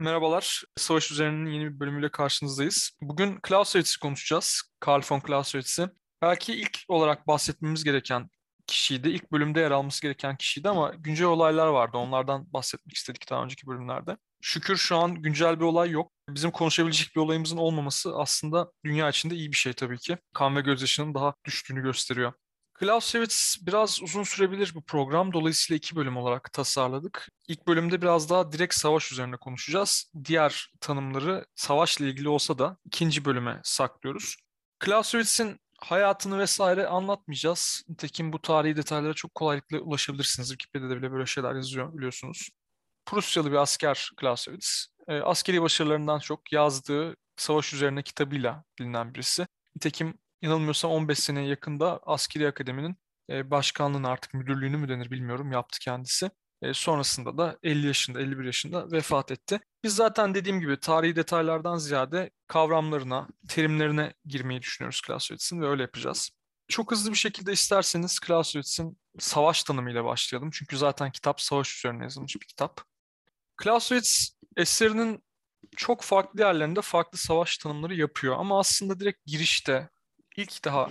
Merhabalar, Savaş Üzerine'nin yeni bir bölümüyle karşınızdayız. Bugün Clausewitz'i konuşacağız, Karl von Clausewitz'i. Belki ilk olarak bahsetmemiz gereken kişiydi, ilk bölümde yer alması gereken kişiydi ama güncel olaylar vardı. Onlardan bahsetmek istedik daha önceki bölümlerde. Şükür şu an güncel bir olay yok. Bizim konuşabilecek bir olayımızın olmaması aslında dünya içinde iyi bir şey tabii ki. Kan ve gözyaşının daha düştüğünü gösteriyor. Clausewitz biraz uzun sürebilir bu program. Dolayısıyla iki bölüm olarak tasarladık. İlk bölümde biraz daha direkt savaş üzerine konuşacağız. Diğer tanımları savaşla ilgili olsa da ikinci bölüme saklıyoruz. Clausewitz'in hayatını vesaire anlatmayacağız. Nitekim bu tarihi detaylara çok kolaylıkla ulaşabilirsiniz. Wikipedia'da bile böyle şeyler yazıyor biliyorsunuz. Prusyalı bir asker Clausewitz. E, askeri başarılarından çok yazdığı savaş üzerine kitabıyla bilinen birisi. Nitekim yanılmıyorsam 15 seneye yakında askeri akademinin e, başkanlığını artık müdürlüğünü mü denir bilmiyorum yaptı kendisi. E, sonrasında da 50 yaşında, 51 yaşında vefat etti. Biz zaten dediğim gibi tarihi detaylardan ziyade kavramlarına, terimlerine girmeyi düşünüyoruz Clausewitz'in ve öyle yapacağız. Çok hızlı bir şekilde isterseniz Clausewitz'in savaş tanımıyla başlayalım. Çünkü zaten kitap savaş üzerine yazılmış bir kitap. Clausewitz eserinin çok farklı yerlerinde farklı savaş tanımları yapıyor. Ama aslında direkt girişte, ilk daha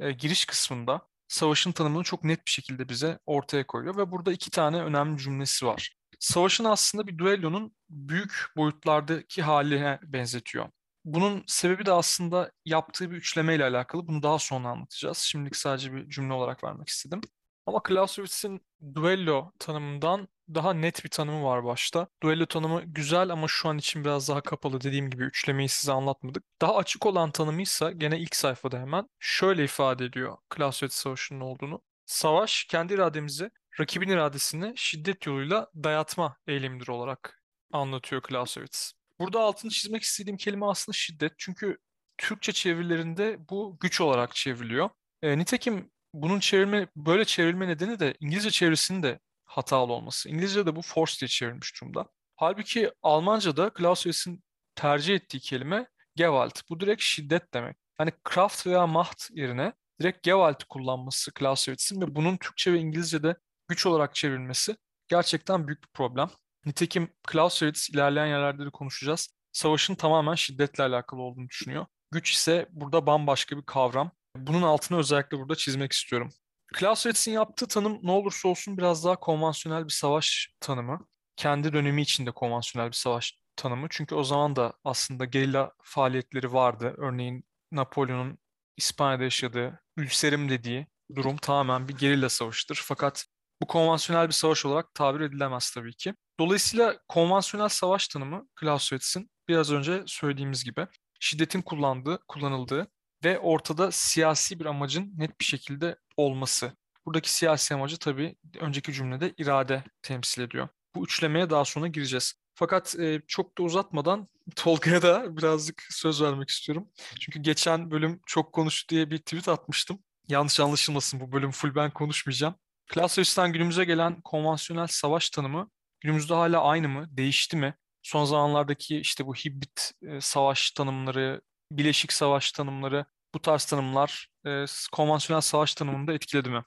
e, giriş kısmında savaşın tanımını çok net bir şekilde bize ortaya koyuyor. Ve burada iki tane önemli cümlesi var. Savaşın aslında bir düellonun büyük boyutlardaki haline benzetiyor. Bunun sebebi de aslında yaptığı bir üçleme ile alakalı. Bunu daha sonra anlatacağız. Şimdilik sadece bir cümle olarak vermek istedim. Ama Clausewitz'in duello tanımından daha net bir tanımı var başta. Duello tanımı güzel ama şu an için biraz daha kapalı. Dediğim gibi üçlemeyi size anlatmadık. Daha açık olan tanımıysa gene ilk sayfada hemen şöyle ifade ediyor Clausewitz Savaşı'nın olduğunu. Savaş kendi irademizi rakibin iradesini şiddet yoluyla dayatma eylemidir olarak anlatıyor Clausewitz. Burada altını çizmek istediğim kelime aslında şiddet. Çünkü Türkçe çevirilerinde bu güç olarak çevriliyor. E, nitekim bunun çevirme böyle çevrilme nedeni de İngilizce çevirisinin de hatalı olması. İngilizce'de bu force diye çevrilmiş durumda. Halbuki Almanca'da Clausewitz'in tercih ettiği kelime Gewalt. Bu direkt şiddet demek. Hani Kraft veya Macht yerine direkt Gewalt kullanması Clausewitz'in ve bunun Türkçe ve İngilizce'de güç olarak çevrilmesi gerçekten büyük bir problem. Nitekim Clausewitz ilerleyen yerlerde de konuşacağız. Savaşın tamamen şiddetle alakalı olduğunu düşünüyor. Güç ise burada bambaşka bir kavram. Bunun altını özellikle burada çizmek istiyorum. Clausewitz'in yaptığı tanım ne olursa olsun biraz daha konvansiyonel bir savaş tanımı. Kendi dönemi içinde konvansiyonel bir savaş tanımı. Çünkü o zaman da aslında gerilla faaliyetleri vardı. Örneğin Napolyon'un İspanya'da yaşadığı ülserim dediği durum tamamen bir gerilla savaşıdır. Fakat bu konvansiyonel bir savaş olarak tabir edilemez tabii ki. Dolayısıyla konvansiyonel savaş tanımı Clausewitz'in biraz önce söylediğimiz gibi şiddetin kullandığı, kullanıldığı ve ortada siyasi bir amacın net bir şekilde olması. Buradaki siyasi amacı tabii önceki cümlede irade temsil ediyor. Bu üçlemeye daha sonra gireceğiz. Fakat e, çok da uzatmadan Tolga'ya da birazcık söz vermek istiyorum. Çünkü geçen bölüm çok konuştu diye bir tweet atmıştım. Yanlış anlaşılmasın bu bölüm full ben konuşmayacağım. Clausewitz'ten günümüze gelen konvansiyonel savaş tanımı günümüzde hala aynı mı? Değişti mi? Son zamanlardaki işte bu hibrit e, savaş tanımları, bileşik savaş tanımları, bu tarz tanımlar e, konvansiyonel savaş tanımında etkiledi mi?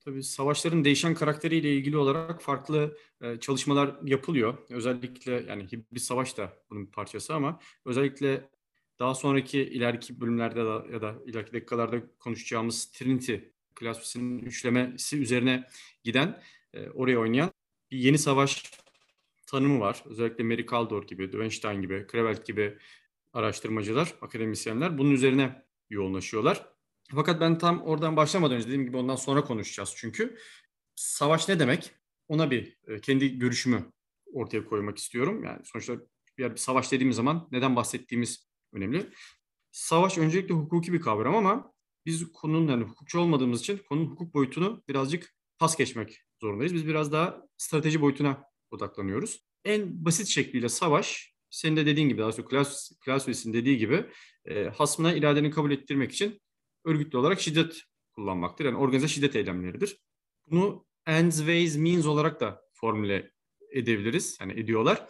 Tabii savaşların değişen karakteriyle ilgili olarak farklı e, çalışmalar yapılıyor. Özellikle yani hibrit savaş da bunun bir parçası ama özellikle daha sonraki ileriki bölümlerde da, ya da ileriki dakikalarda konuşacağımız Trinity Clausewitz'in üçlemesi üzerine giden, e, oraya oynayan bir yeni savaş tanımı var. Özellikle Mary Kaldor gibi, Dönstein gibi, Krevelt gibi araştırmacılar, akademisyenler bunun üzerine yoğunlaşıyorlar. Fakat ben tam oradan başlamadan önce dediğim gibi ondan sonra konuşacağız çünkü. Savaş ne demek? Ona bir e, kendi görüşümü ortaya koymak istiyorum. Yani sonuçta bir, savaş dediğimiz zaman neden bahsettiğimiz önemli. Savaş öncelikle hukuki bir kavram ama biz konunun yani hukukçu olmadığımız için konunun hukuk boyutunu birazcık pas geçmek zorundayız. Biz biraz daha strateji boyutuna odaklanıyoruz. En basit şekliyle savaş, senin de dediğin gibi, daha sonra Clausewitz'in dediği gibi e, hasmına iradeni kabul ettirmek için örgütlü olarak şiddet kullanmaktır. Yani organize şiddet eylemleridir. Bunu ends, ways, means olarak da formüle edebiliriz. Yani ediyorlar.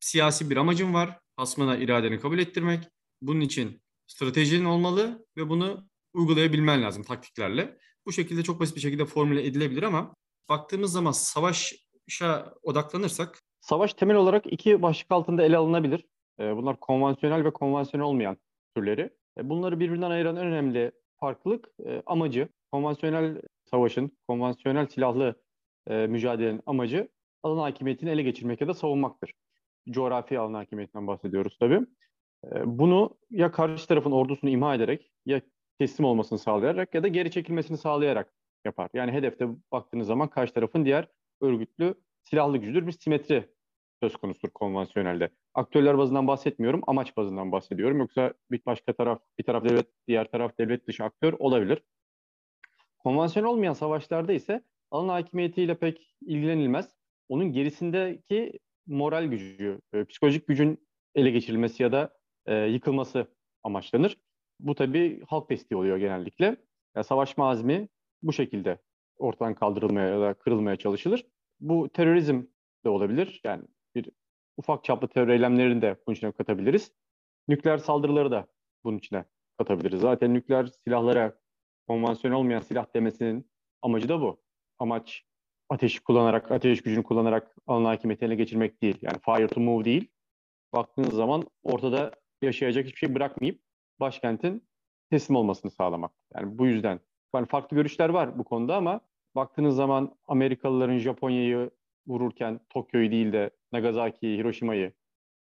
Siyasi bir amacın var. Hasmına iradeni kabul ettirmek. Bunun için stratejinin olmalı ve bunu uygulayabilmen lazım taktiklerle. Bu şekilde çok basit bir şekilde formüle edilebilir ama baktığımız zaman savaşa odaklanırsak Savaş temel olarak iki başlık altında ele alınabilir. E, bunlar konvansiyonel ve konvansiyonel olmayan türleri. E, bunları birbirinden ayıran en önemli farklılık e, amacı. Konvansiyonel savaşın, konvansiyonel silahlı e, mücadelenin amacı alan hakimiyetini ele geçirmek ya da savunmaktır. Coğrafi alan hakimiyetinden bahsediyoruz tabii. E, bunu ya karşı tarafın ordusunu imha ederek ya teslim olmasını sağlayarak ya da geri çekilmesini sağlayarak yapar. Yani hedefte baktığınız zaman karşı tarafın diğer örgütlü silahlı gücüdür. Bir simetri söz konusudur konvansiyonelde. Aktörler bazından bahsetmiyorum, amaç bazından bahsediyorum. Yoksa bir başka taraf, bir taraf devlet, diğer taraf devlet dışı aktör olabilir. Konvansiyonel olmayan savaşlarda ise alan hakimiyetiyle pek ilgilenilmez. Onun gerisindeki moral gücü, e, psikolojik gücün ele geçirilmesi ya da e, yıkılması amaçlanır. Bu tabii halk desteği oluyor genellikle. Yani savaşma azmi bu şekilde ortadan kaldırılmaya ya da kırılmaya çalışılır. Bu terörizm de olabilir. Yani bir ufak çaplı terör eylemlerini de bunun içine katabiliriz. Nükleer saldırıları da bunun içine katabiliriz. Zaten nükleer silahlara konvansiyonel olmayan silah demesinin amacı da bu. Amaç ateş kullanarak, ateş gücünü kullanarak alan hakimiyeti geçirmek değil. Yani fire to move değil. Baktığınız zaman ortada yaşayacak hiçbir şey bırakmayıp başkentin teslim olmasını sağlamak. Yani bu yüzden yani farklı görüşler var bu konuda ama baktığınız zaman Amerikalıların Japonya'yı vururken Tokyo'yu değil de Nagasaki'yi, Hiroşima'yı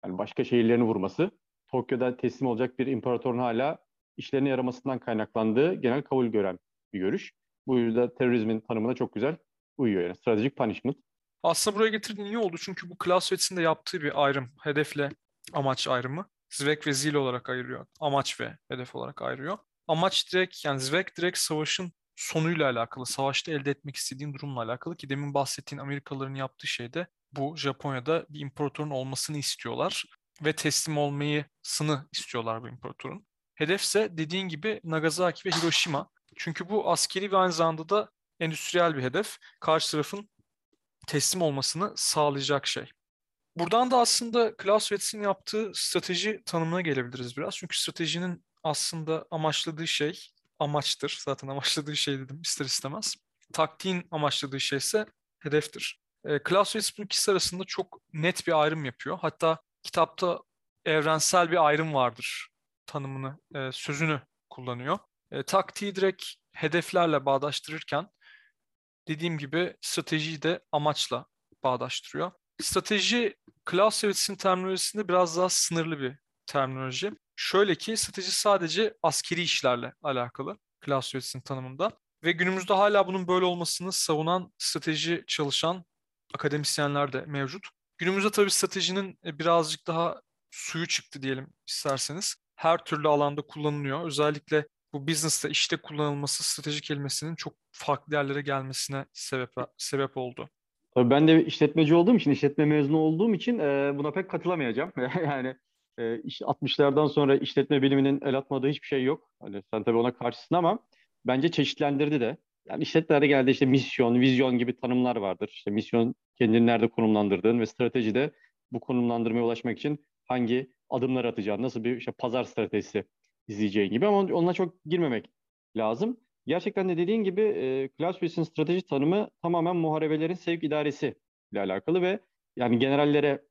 yani başka şehirlerini vurması Tokyo'da teslim olacak bir imparatorun hala işlerine yaramasından kaynaklandığı genel kabul gören bir görüş. Bu yüzden terörizmin tanımına çok güzel uyuyor yani stratejik punishment. Aslında buraya getirdiğin iyi oldu çünkü bu Clausewitz'in de yaptığı bir ayrım, hedefle amaç ayrımı. Zweck ve Zil olarak ayırıyor. Amaç ve hedef olarak ayırıyor. Amaç direkt yani Zweck direkt savaşın sonuyla alakalı, savaşta elde etmek istediğin durumla alakalı ki demin bahsettiğin Amerikalıların yaptığı şey de bu Japonya'da bir imparatorun olmasını istiyorlar ve teslim olmayı sını istiyorlar bu imparatorun. Hedefse dediğin gibi Nagasaki ve Hiroşima. Çünkü bu askeri ve aynı zamanda da endüstriyel bir hedef. Karşı tarafın teslim olmasını sağlayacak şey. Buradan da aslında Clausewitz'in yaptığı strateji tanımına gelebiliriz biraz. Çünkü stratejinin aslında amaçladığı şey amaçtır. Zaten amaçladığı şey dedim ister istemez. Taktiğin amaçladığı şey ise hedeftir. E, Clausewitz bu ikisi arasında çok net bir ayrım yapıyor. Hatta kitapta evrensel bir ayrım vardır tanımını, e, sözünü kullanıyor. E, taktiği direkt hedeflerle bağdaştırırken dediğim gibi stratejiyi de amaçla bağdaştırıyor. Strateji Clausewitz'in terminolojisinde biraz daha sınırlı bir terminoloji. Şöyle ki strateji sadece askeri işlerle alakalı Clausewitz'in tanımında ve günümüzde hala bunun böyle olmasını savunan strateji çalışan akademisyenler de mevcut. Günümüzde tabii stratejinin e, birazcık daha suyu çıktı diyelim isterseniz. Her türlü alanda kullanılıyor. Özellikle bu business'ta işte kullanılması strateji kelimesinin çok farklı yerlere gelmesine sebep sebep oldu. Ben de işletmeci olduğum için, işletme mezunu olduğum için e, buna pek katılamayacağım. yani e, 60'lardan sonra işletme biliminin el atmadığı hiçbir şey yok. Hani sen tabii ona karşısın ama bence çeşitlendirdi de. Yani işletmelerde genelde işte misyon, vizyon gibi tanımlar vardır. İşte misyon kendini nerede konumlandırdığın ve stratejide bu konumlandırmaya ulaşmak için hangi adımlar atacağın, nasıl bir işte pazar stratejisi izleyeceğin gibi ama ona çok girmemek lazım. Gerçekten de dediğin gibi e, Clausewitz'in strateji tanımı tamamen muharebelerin sevk idaresi ile alakalı ve yani generallere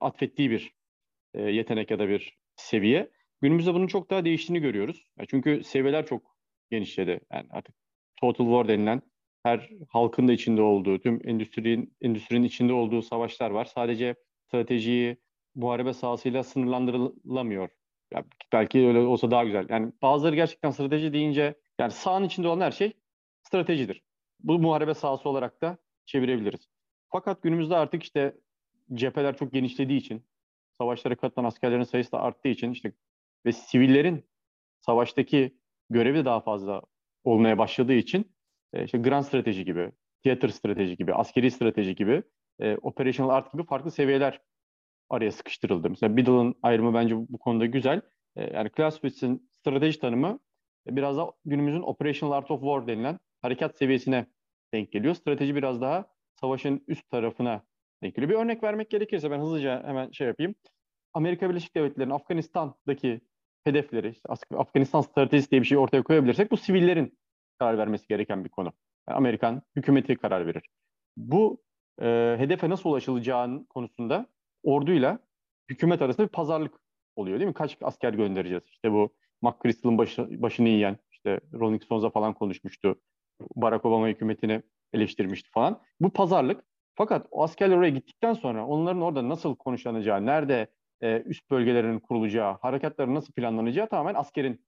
atfettiği bir e, yetenek ya da bir seviye. Günümüzde bunun çok daha değiştiğini görüyoruz. Yani çünkü seviyeler çok genişledi. Yani artık total war denilen her halkın da içinde olduğu, tüm endüstrinin endüstrinin içinde olduğu savaşlar var. Sadece stratejiyi muharebe sahasıyla sınırlandırılamıyor. Ya belki öyle olsa daha güzel. Yani bazıları gerçekten strateji deyince yani sahanın içinde olan her şey stratejidir. Bu muharebe sahası olarak da çevirebiliriz. Fakat günümüzde artık işte cepheler çok genişlediği için, savaşlara katılan askerlerin sayısı da arttığı için işte ve sivillerin savaştaki görevi de daha fazla olmaya başladığı için e, işte grand strateji gibi, theater strateji gibi, askeri strateji gibi, e, operational art gibi farklı seviyeler araya sıkıştırıldı. Mesela Biddle'ın ayrımı bence bu konuda güzel. E, yani Clausewitz'in strateji tanımı e, biraz da günümüzün operational art of war denilen harekat seviyesine denk geliyor. Strateji biraz daha savaşın üst tarafına denk geliyor. Bir örnek vermek gerekirse ben hızlıca hemen şey yapayım. Amerika Birleşik Devletleri'nin Afganistan'daki hedefleri, işte Afganistan stratejisi diye bir şey ortaya koyabilirsek bu sivillerin karar vermesi gereken bir konu. Yani Amerikan hükümeti karar verir. Bu e, hedefe nasıl ulaşılacağının konusunda orduyla hükümet arasında bir pazarlık oluyor değil mi? Kaç asker göndereceğiz? İşte bu McChrystal'ın başı, başını yiyen, işte Rolling Stones'a falan konuşmuştu. Barack Obama hükümetini eleştirmişti falan. Bu pazarlık. Fakat o askerler oraya gittikten sonra onların orada nasıl konuşlanacağı, nerede e, üst bölgelerinin kurulacağı, harekatların nasıl planlanacağı tamamen askerin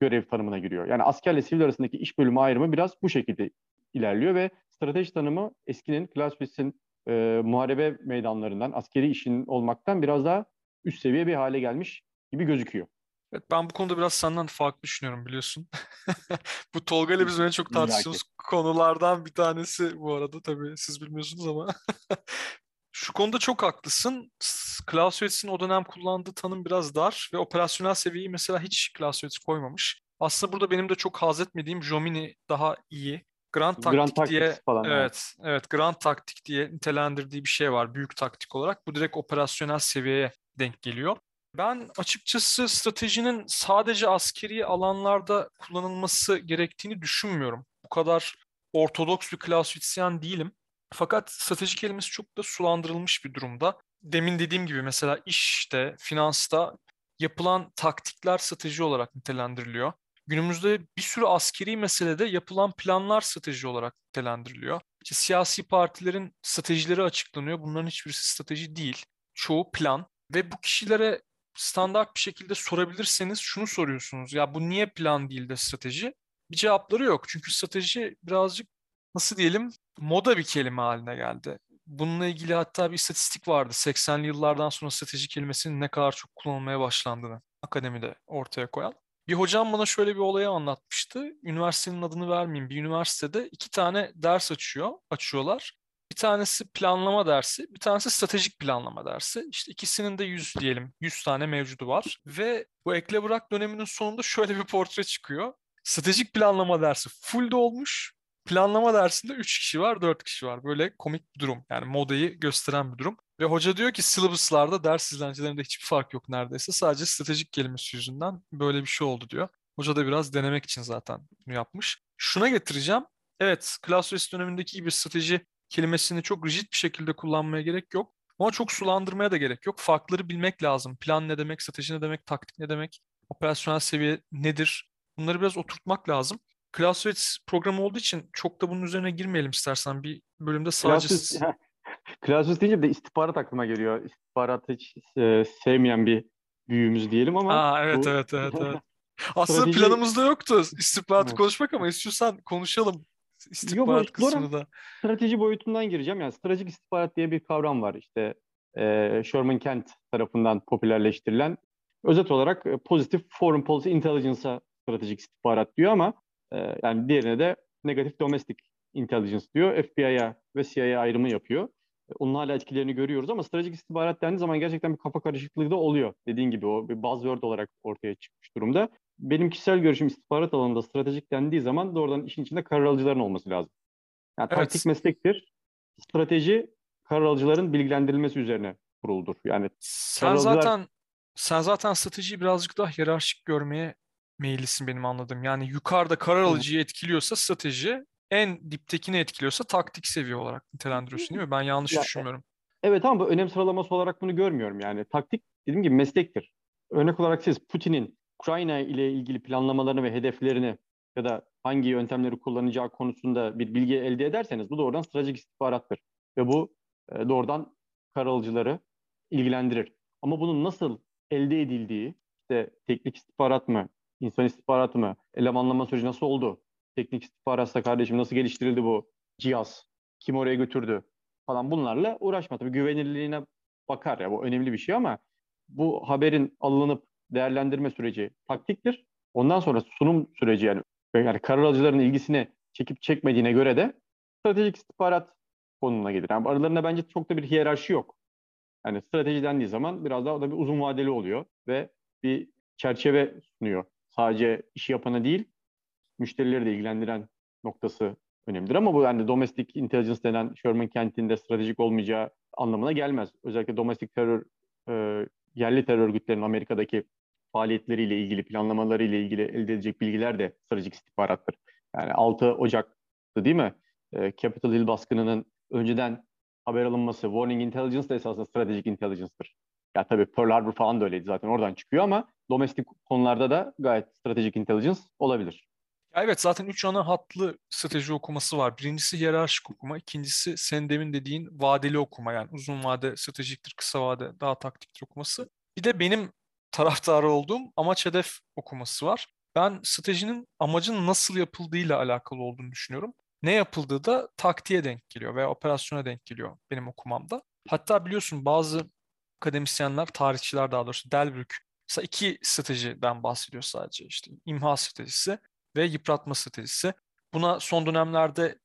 görev tanımına giriyor. Yani askerle sivil arasındaki iş bölümü ayrımı biraz bu şekilde ilerliyor ve strateji tanımı eskinin Clausewitz'in e, muharebe meydanlarından, askeri işin olmaktan biraz daha üst seviye bir hale gelmiş gibi gözüküyor. Evet, ben bu konuda biraz senden farklı düşünüyorum biliyorsun. bu Tolga ile biz en çok tartıştığımız konulardan bir tanesi bu arada tabii siz bilmiyorsunuz ama. Şu konuda çok haklısın. Clausewitz'in o dönem kullandığı tanım biraz dar ve operasyonel seviyeyi mesela hiç Clausewitz koymamış. Aslında burada benim de çok haz etmediğim Jomini daha iyi. Grand taktik Grand diye falan evet yani. evet Grand taktik diye nitelendirdiği bir şey var büyük taktik olarak. Bu direkt operasyonel seviyeye denk geliyor. Ben açıkçası stratejinin sadece askeri alanlarda kullanılması gerektiğini düşünmüyorum. Bu kadar ortodoks bir Clausewitzian değilim. Fakat strateji kelimesi çok da sulandırılmış bir durumda. Demin dediğim gibi mesela işte, finansta yapılan taktikler strateji olarak nitelendiriliyor. Günümüzde bir sürü askeri meselede yapılan planlar strateji olarak nitelendiriliyor. İşte siyasi partilerin stratejileri açıklanıyor. Bunların hiçbirisi strateji değil. Çoğu plan. Ve bu kişilere standart bir şekilde sorabilirseniz şunu soruyorsunuz. Ya bu niye plan değil de strateji? Bir cevapları yok. Çünkü strateji birazcık nasıl diyelim moda bir kelime haline geldi. Bununla ilgili hatta bir istatistik vardı. 80'li yıllardan sonra strateji kelimesinin ne kadar çok kullanılmaya başlandığını akademide ortaya koyan. Bir hocam bana şöyle bir olayı anlatmıştı. Üniversitenin adını vermeyeyim. Bir üniversitede iki tane ders açıyor, açıyorlar. Bir tanesi planlama dersi, bir tanesi stratejik planlama dersi. İşte ikisinin de 100 diyelim, 100 tane mevcudu var. Ve bu ekle bırak döneminin sonunda şöyle bir portre çıkıyor. Stratejik planlama dersi full olmuş. Planlama dersinde 3 kişi var, 4 kişi var. Böyle komik bir durum. Yani modayı gösteren bir durum. Ve hoca diyor ki syllabuslarda ders izlencilerinde hiçbir fark yok neredeyse. Sadece stratejik kelimesi yüzünden böyle bir şey oldu diyor. Hoca da biraz denemek için zaten bunu yapmış. Şuna getireceğim. Evet, Clausewitz dönemindeki gibi strateji kelimesini çok rigid bir şekilde kullanmaya gerek yok. Ama çok sulandırmaya da gerek yok. Farkları bilmek lazım. Plan ne demek, strateji ne demek, taktik ne demek, operasyonel seviye nedir? Bunları biraz oturtmak lazım. Clausewitz programı olduğu için çok da bunun üzerine girmeyelim istersen. Bir bölümde sadece... Clausewitz, Clausewitz deyince de istihbarat aklıma geliyor. İstihbarat hiç e, sevmeyen bir büyüğümüz diyelim ama... Aa, evet, bu... evet, evet, evet. Aslında strateji... planımızda yoktu istihbaratı evet. konuşmak ama istiyorsan konuşalım istihbarat Yok, kısmını da. Strateji boyutundan gireceğim. Yani stratejik istihbarat diye bir kavram var. İşte e, Sherman Kent tarafından popülerleştirilen. Özet olarak e, pozitif foreign policy intelligence'a stratejik istihbarat diyor ama e, yani diğerine de negatif domestic intelligence diyor. FBI'ya ve CIA'ya ayrımı yapıyor. Onun hala etkilerini görüyoruz ama stratejik istihbarat dendiği zaman gerçekten bir kafa karışıklığı da oluyor. Dediğin gibi o bir buzzword olarak ortaya çıkmış durumda. Benim kişisel görüşüm istihbarat alanında stratejik dendiği zaman doğrudan işin içinde karar alıcıların olması lazım. Yani evet. taktik meslektir. Strateji karar alıcıların bilgilendirilmesi üzerine kuruldur. Yani sen alıcılar... zaten sen zaten stratejiyi birazcık daha hiyerarşik görmeye meyillisin benim anladığım. Yani yukarıda karar alıcıyı etkiliyorsa strateji, en diptekini etkiliyorsa taktik seviye olarak nitelendiriyorsun değil mi? Ben yanlış ya, düşünmüyorum. Evet ama bu önem sıralaması olarak bunu görmüyorum yani. Taktik dediğim gibi meslektir. Örnek olarak siz Putin'in Ukrayna ile ilgili planlamalarını ve hedeflerini ya da hangi yöntemleri kullanacağı konusunda bir bilgi elde ederseniz bu doğrudan stratejik istihbarattır. Ve bu e, doğrudan karar alıcıları ilgilendirir. Ama bunun nasıl elde edildiği, işte teknik istihbarat mı, insan istihbaratı mı, elemanlama süreci nasıl oldu, teknik istihbaratsa kardeşim nasıl geliştirildi bu cihaz, kim oraya götürdü falan bunlarla uğraşma. Tabii güvenilirliğine bakar ya bu önemli bir şey ama bu haberin alınıp değerlendirme süreci taktiktir. Ondan sonra sunum süreci yani yani karar alıcıların ilgisini çekip çekmediğine göre de stratejik istihbarat konumuna gelir. Yani aralarında bence çok da bir hiyerarşi yok. Yani strateji dendiği zaman biraz daha da bir uzun vadeli oluyor ve bir çerçeve sunuyor. Sadece işi yapana değil, müşterileri de ilgilendiren noktası önemlidir. Ama bu yani domestic intelligence denen Sherman Kent'in stratejik olmayacağı anlamına gelmez. Özellikle domestik terör, e, yerli terör örgütlerinin Amerika'daki faaliyetleriyle ilgili, planlamalarıyla ilgili elde edilecek bilgiler de stratejik istihbarattır. Yani 6 Ocak'tı değil mi? E, Capitol Hill baskınının önceden haber alınması, warning intelligence de esasında stratejik intelligence'dır. Ya tabii Pearl Harbor falan da öyleydi zaten oradan çıkıyor ama domestik konularda da gayet stratejik intelligence olabilir. Evet zaten üç ana hatlı strateji okuması var. Birincisi hiyerarşik okuma, ikincisi senin demin dediğin vadeli okuma yani uzun vade stratejiktir, kısa vade daha taktiktir okuması. Bir de benim taraftarı olduğum amaç hedef okuması var. Ben stratejinin amacın nasıl yapıldığıyla alakalı olduğunu düşünüyorum. Ne yapıldığı da taktiğe denk geliyor veya operasyona denk geliyor benim okumamda. Hatta biliyorsun bazı akademisyenler, tarihçiler daha doğrusu Delbrück mesela iki stratejiden bahsediyor sadece. İşte imha stratejisi ve yıpratma stratejisi. Buna son dönemlerde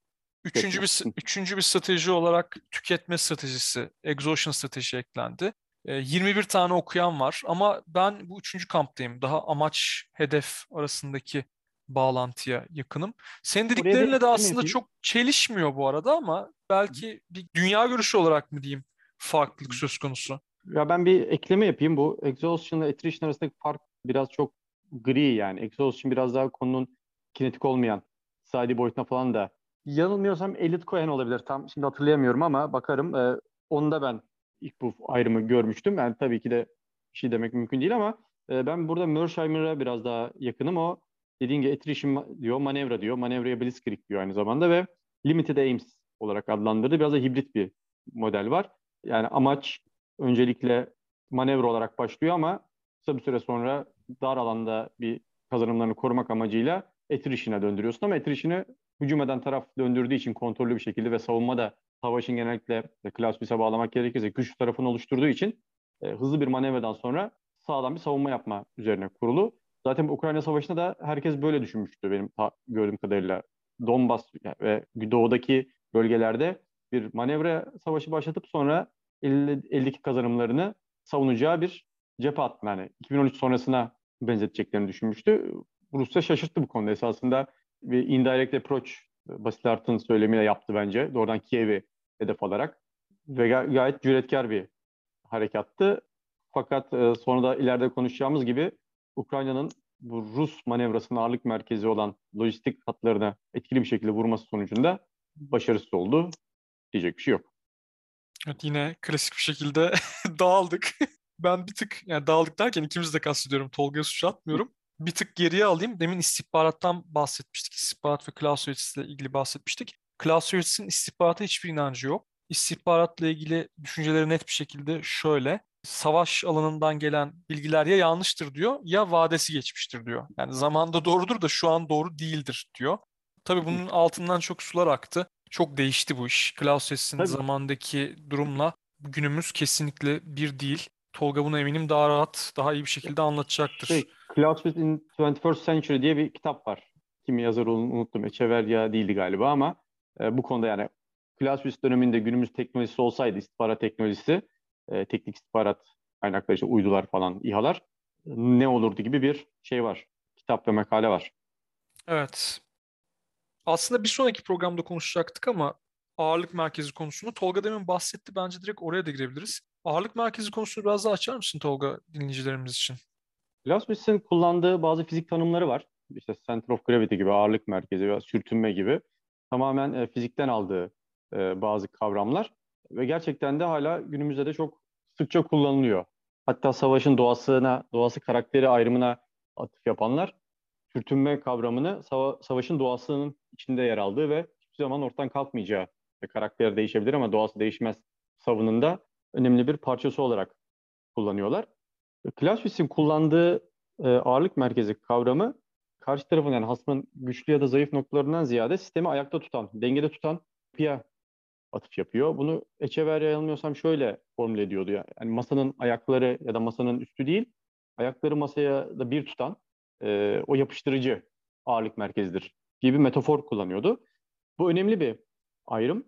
üçüncü bir, üçüncü bir strateji olarak tüketme stratejisi, exhaustion strateji eklendi. 21 tane okuyan var ama ben bu üçüncü kamptayım. Daha amaç, hedef arasındaki bağlantıya yakınım. Senin dediklerinle de aslında çok çelişmiyor bu arada ama belki bir dünya görüşü olarak mı diyeyim farklılık söz konusu. Ya ben bir ekleme yapayım. Bu exhaustion ile attrition arasındaki fark biraz çok gri yani. Exhaustion biraz daha konunun kinetik olmayan sadi boyutuna falan da. Yanılmıyorsam Elliot Cohen olabilir. Tam şimdi hatırlayamıyorum ama bakarım. Ee, onu da ben ilk bu ayrımı görmüştüm. Yani tabii ki de bir şey demek mümkün değil ama e, ben burada Mersheimer'a biraz daha yakınım. O dediğin gibi attrition diyor, manevra diyor. Manevraya blitzkrieg diyor aynı zamanda ve limited aims olarak adlandırdı. Biraz da hibrit bir model var. Yani amaç öncelikle manevra olarak başlıyor ama kısa bir süre sonra dar alanda bir kazanımlarını korumak amacıyla attrition'a döndürüyorsun ama attrition'ı hücum eden taraf döndürdüğü için kontrollü bir şekilde ve savunma da savaşın genellikle Clausewitz'e bağlamak gerekirse güçlü tarafını oluşturduğu için e, hızlı bir manevradan sonra sağlam bir savunma yapma üzerine kurulu. Zaten Ukrayna Savaşı'nda da herkes böyle düşünmüştü benim ta- gördüğüm kadarıyla. Donbas ve doğudaki bölgelerde bir manevra savaşı başlatıp sonra eldeki kazanımlarını savunacağı bir cephe atma. Yani 2013 sonrasına benzeteceklerini düşünmüştü. Rusya şaşırttı bu konuda esasında. Bir indirect approach Basit Art'ın söylemiyle yaptı bence. Doğrudan Kiev'i hedef alarak. Ve gayet cüretkar bir harekattı. Fakat e, sonra da ileride konuşacağımız gibi Ukrayna'nın bu Rus manevrasının ağırlık merkezi olan lojistik hatlarına etkili bir şekilde vurması sonucunda başarısız oldu. Diyecek bir şey yok. Evet yine klasik bir şekilde dağıldık. ben bir tık yani dağıldık derken ikimiz de kastediyorum. Tolga'ya suç atmıyorum. Bir tık geriye alayım. Demin istihbarattan bahsetmiştik. İstihbarat ve Clausewitz ile ilgili bahsetmiştik. Clausewitz'in istihbarata hiçbir inancı yok. İstihbaratla ilgili düşünceleri net bir şekilde şöyle. Savaş alanından gelen bilgiler ya yanlıştır diyor ya vadesi geçmiştir diyor. Yani zamanda doğrudur da şu an doğru değildir diyor. Tabii bunun altından çok sular aktı. Çok değişti bu iş. Clausewitz'in zamandaki durumla günümüz kesinlikle bir değil. Tolga bunu eminim daha rahat, daha iyi bir şekilde anlatacaktır. Şey, Clausewitt in 21st Century diye bir kitap var. Kim yazar olduğunu unuttum. Echeverria değildi galiba ama e, bu konuda yani Clausewitz döneminde günümüz teknolojisi olsaydı istihbarat teknolojisi, e, teknik istihbarat kaynakları işte uydular falan, İHA'lar ne olurdu gibi bir şey var. Kitap ve makale var. Evet. Aslında bir sonraki programda konuşacaktık ama ağırlık merkezi konusunu Tolga demin bahsetti. Bence direkt oraya da girebiliriz. Ağırlık merkezi konusunu biraz daha açar mısın Tolga dinleyicilerimiz için? Clausewitz'in kullandığı bazı fizik tanımları var. İşte center of gravity gibi, ağırlık merkezi veya sürtünme gibi tamamen e, fizikten aldığı e, bazı kavramlar ve gerçekten de hala günümüzde de çok sıkça kullanılıyor. Hatta savaşın doğasına, doğası karakteri ayrımına atıf yapanlar sürtünme kavramını sava- savaşın doğasının içinde yer aldığı ve hiçbir zaman ortadan kalkmayacağı ve karakter değişebilir ama doğası değişmez savununda önemli bir parçası olarak kullanıyorlar. Clausewitz'in kullandığı e, ağırlık merkezi kavramı karşı tarafın yani hasmın güçlü ya da zayıf noktalarından ziyade sistemi ayakta tutan, dengede tutan yapıya atıf yapıyor. Bunu Echeverria yanılmıyorsam şöyle formüle ediyordu. Ya. Yani masanın ayakları ya da masanın üstü değil, ayakları masaya da bir tutan e, o yapıştırıcı ağırlık merkezidir gibi metafor kullanıyordu. Bu önemli bir ayrım.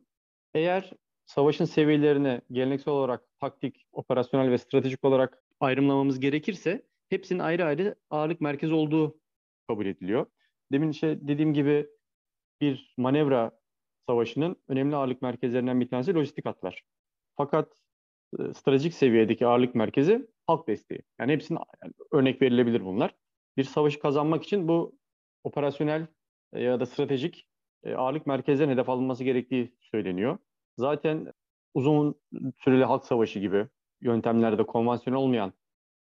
Eğer savaşın seviyelerini geleneksel olarak taktik, operasyonel ve stratejik olarak ayrımlamamız gerekirse hepsinin ayrı ayrı ağırlık merkezi olduğu kabul ediliyor. Demin şey dediğim gibi bir manevra savaşının önemli ağırlık merkezlerinden bir tanesi lojistik hatlar. Fakat e, stratejik seviyedeki ağırlık merkezi halk desteği. Yani hepsinin yani örnek verilebilir bunlar. Bir savaşı kazanmak için bu operasyonel e, ya da stratejik e, ağırlık merkezlerine hedef alınması gerektiği söyleniyor. Zaten uzun süreli halk savaşı gibi yöntemlerde konvansiyonel olmayan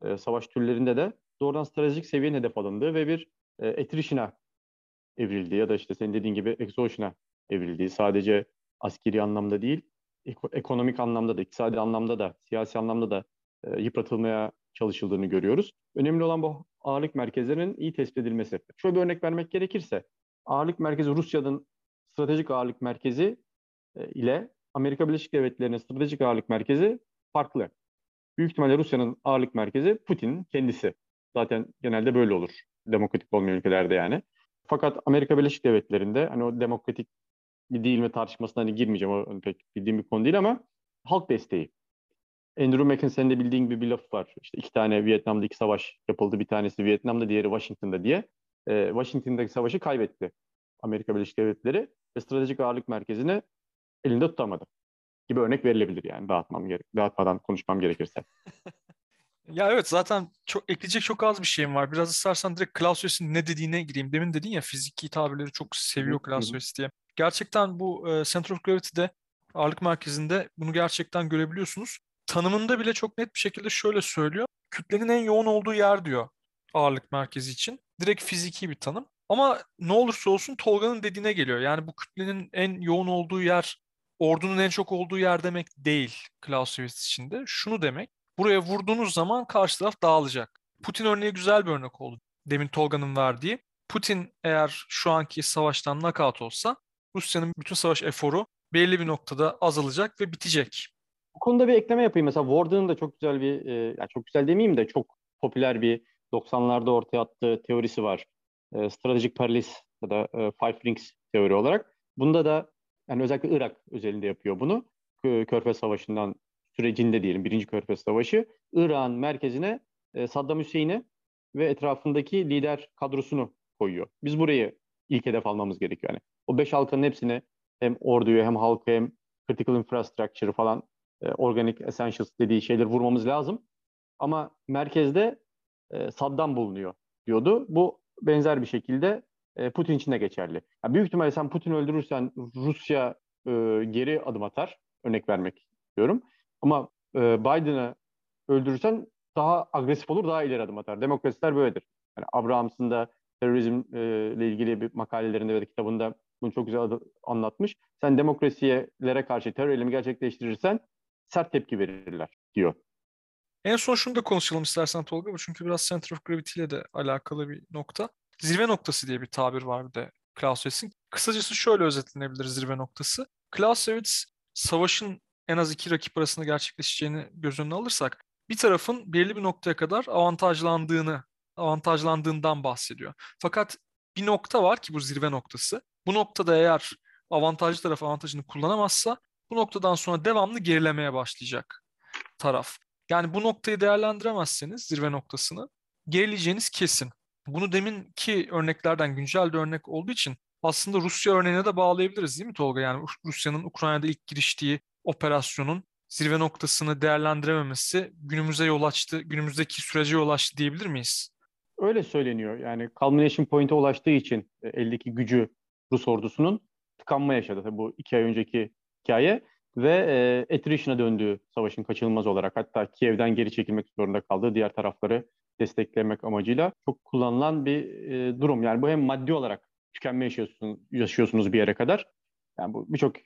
e, savaş türlerinde de doğrudan stratejik seviyenin hedef alındığı ve bir e, attrition'a evrildiği ya da işte senin dediğin gibi exhaustion'a evrildiği sadece askeri anlamda değil, ekonomik anlamda da, iktisadi anlamda da, siyasi anlamda da yıpratılmaya çalışıldığını görüyoruz. Önemli olan bu ağırlık merkezlerinin iyi tespit edilmesi. Şöyle bir örnek vermek gerekirse, ağırlık merkezi Rusya'nın stratejik ağırlık merkezi e, ile Amerika Birleşik Devletleri'nin stratejik ağırlık merkezi farklı. Büyük ihtimalle Rusya'nın ağırlık merkezi Putin kendisi. Zaten genelde böyle olur. Demokratik olmayan ülkelerde yani. Fakat Amerika Birleşik Devletleri'nde hani o demokratik değil mi tartışmasına hani girmeyeceğim. O pek bildiğim bir konu değil ama halk desteği. Andrew Mackenson'ın de bildiğin gibi bir laf var. İşte iki tane Vietnam'da iki savaş yapıldı. Bir tanesi Vietnam'da, diğeri Washington'da diye. Ee, Washington'daki savaşı kaybetti Amerika Birleşik Devletleri ve stratejik ağırlık merkezini elinde tutamadı. Gibi örnek verilebilir yani dağıtmam gerek, dağıtmadan konuşmam gerekirse. Ya evet zaten çok ekleyecek çok az bir şeyim var. Biraz istersen direkt Clausius'un ne dediğine gireyim. Demin dedin ya fiziki tabirleri çok seviyor Clausius diye. Gerçekten bu e, Center of Gravity'de ağırlık merkezinde bunu gerçekten görebiliyorsunuz. Tanımında bile çok net bir şekilde şöyle söylüyor. Kütlenin en yoğun olduğu yer diyor ağırlık merkezi için. Direkt fiziki bir tanım. Ama ne olursa olsun Tolga'nın dediğine geliyor. Yani bu kütlenin en yoğun olduğu yer ordunun en çok olduğu yer demek değil Clausewitz içinde. Şunu demek. Buraya vurduğunuz zaman karşı taraf dağılacak. Putin örneği güzel bir örnek oldu. Demin Tolga'nın verdiği. Putin eğer şu anki savaştan nakat olsa Rusya'nın bütün savaş eforu belli bir noktada azalacak ve bitecek. Bu konuda bir ekleme yapayım. Mesela Warden'ın da çok güzel bir, e, yani çok güzel demeyeyim de çok popüler bir 90'larda ortaya attığı teorisi var. E, Strategic Paralysis ya da e, Five Rings teori olarak. Bunda da yani özellikle Irak özelinde yapıyor bunu. Körfez Savaşı'ndan sürecinde diyelim birinci Körfez Savaşı. Irak'ın merkezine e, Saddam Hüseyin'i ve etrafındaki lider kadrosunu koyuyor. Biz burayı ilk hedef almamız gerekiyor. Yani o beş halkanın hepsini hem orduyu hem halkı hem critical infrastructure falan e, organic essentials dediği şeyleri vurmamız lazım. Ama merkezde e, Saddam bulunuyor diyordu. Bu benzer bir şekilde e, Putin için de geçerli. Yani büyük ihtimalle sen Putin öldürürsen Rusya e, geri adım atar. Örnek vermek istiyorum. Ama e, Biden'ı öldürürsen daha agresif olur, daha ileri adım atar. Demokrasiler böyledir. Yani Abrahams'ın da terörizmle ilgili bir makalelerinde ve kitabında bunu çok güzel anlatmış. Sen demokrasiyelere karşı terör eylemi gerçekleştirirsen sert tepki verirler diyor. En son şunu da konuşalım istersen Tolga. Bu çünkü biraz Center of Gravity ile de alakalı bir nokta. Zirve noktası diye bir tabir var bir de Clausewitz'in. Kısacası şöyle özetlenebilir zirve noktası. Clausewitz savaşın en az iki rakip arasında gerçekleşeceğini göz önüne alırsak bir tarafın belli bir noktaya kadar avantajlandığını, avantajlandığından bahsediyor. Fakat bir nokta var ki bu zirve noktası. Bu noktada eğer avantajlı taraf avantajını kullanamazsa bu noktadan sonra devamlı gerilemeye başlayacak taraf. Yani bu noktayı değerlendiremezseniz zirve noktasını gerileyeceğiniz kesin. Bunu deminki örneklerden güncel bir örnek olduğu için aslında Rusya örneğine de bağlayabiliriz değil mi Tolga? Yani Rusya'nın Ukrayna'da ilk giriştiği operasyonun zirve noktasını değerlendirememesi günümüze yol açtı, günümüzdeki sürece yol açtı diyebilir miyiz? Öyle söyleniyor. Yani culmination point'e ulaştığı için e, eldeki gücü Rus ordusunun tıkanma yaşadı. Tabii bu iki ay önceki hikaye ve e, attrition'a döndüğü savaşın kaçınılmaz olarak hatta Kiev'den geri çekilmek zorunda kaldığı diğer tarafları desteklemek amacıyla çok kullanılan bir e, durum. Yani bu hem maddi olarak tükenme yaşıyorsunuz, yaşıyorsunuz bir yere kadar. Yani bu birçok e,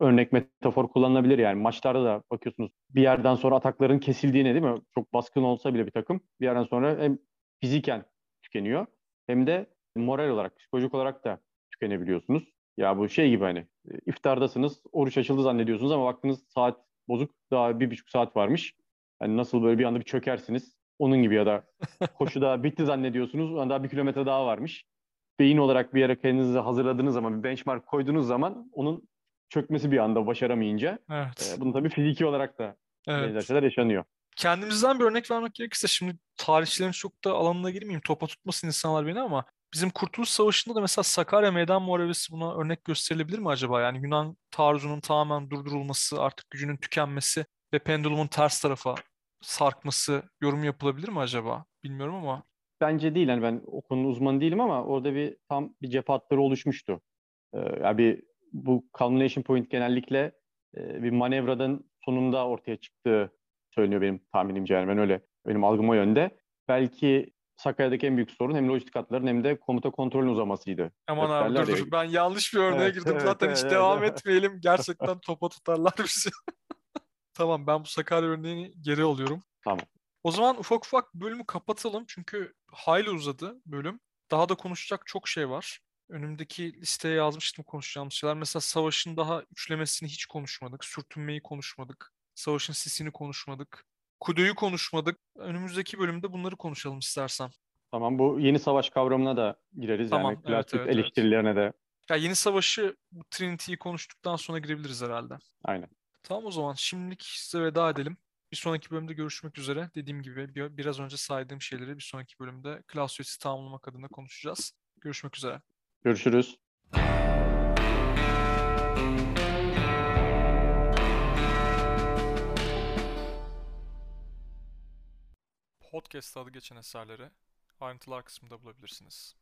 örnek metafor kullanılabilir yani. Maçlarda da bakıyorsunuz bir yerden sonra atakların kesildiğine değil mi? Çok baskın olsa bile bir takım bir yerden sonra hem fiziken tükeniyor hem de moral olarak, psikolojik olarak da tükenebiliyorsunuz. Ya bu şey gibi hani e, iftardasınız, oruç açıldı zannediyorsunuz ama baktınız saat bozuk, daha bir buçuk saat varmış. Yani nasıl böyle bir anda bir çökersiniz. Onun gibi ya da koşuda bitti zannediyorsunuz, daha bir kilometre daha varmış. Beyin olarak bir yere kendinizi hazırladığınız zaman, bir benchmark koyduğunuz zaman onun çökmesi bir anda başaramayınca. Evet. E, bunun tabii fiziki olarak da evet. benzer şeyler yaşanıyor. Kendimizden bir örnek vermek gerekirse şimdi tarihçilerin çok da alanına girmeyeyim. Topa tutmasın insanlar beni ama bizim Kurtuluş Savaşı'nda da mesela Sakarya Meydan Muharebesi buna örnek gösterilebilir mi acaba? Yani Yunan taarruzunun tamamen durdurulması, artık gücünün tükenmesi ve pendulumun ters tarafa sarkması yorum yapılabilir mi acaba? Bilmiyorum ama. Bence değil. Yani ben o konunun uzmanı değilim ama orada bir tam bir cephe hatları oluşmuştu. Ee, yani bir bu culmination point genellikle e, bir manevranın sonunda ortaya çıktığı söyleniyor benim tahminimce yani ben öyle benim algım o yönde. Belki Sakarya'daki en büyük sorun hem lojistik hatların hem de komuta kontrolün uzamasıydı. Aman abi dur dur ben yanlış bir örneğe Evet, girdim evet, zaten evet, hiç evet, devam evet. etmeyelim. Gerçekten topa tutarlar bizi. Tamam ben bu Sakarya örneğini geri alıyorum. Tamam. O zaman ufak ufak bölümü kapatalım çünkü hayli uzadı bölüm. Daha da konuşacak çok şey var. Önümdeki listeye yazmıştım konuşacağımız şeyler. Mesela savaşın daha üçlemesini hiç konuşmadık. Sürtünmeyi konuşmadık. Savaşın sisini konuşmadık. Kuduyu konuşmadık. Önümüzdeki bölümde bunları konuşalım istersen. Tamam bu yeni savaş kavramına da gireriz Tamam, yani evet, klasik evet, evet. eleştirilerine de. Ya yeni savaşı bu Trinity'yi konuştuktan sonra girebiliriz herhalde. Aynen. Tamam o zaman şimdilik size veda edelim. Bir sonraki bölümde görüşmek üzere. Dediğim gibi bir- biraz önce saydığım şeyleri bir sonraki bölümde Clausius'i tamamlamak adına konuşacağız. Görüşmek üzere. Görüşürüz. Podcast adı geçen eserleri ayrıntılar kısmında bulabilirsiniz.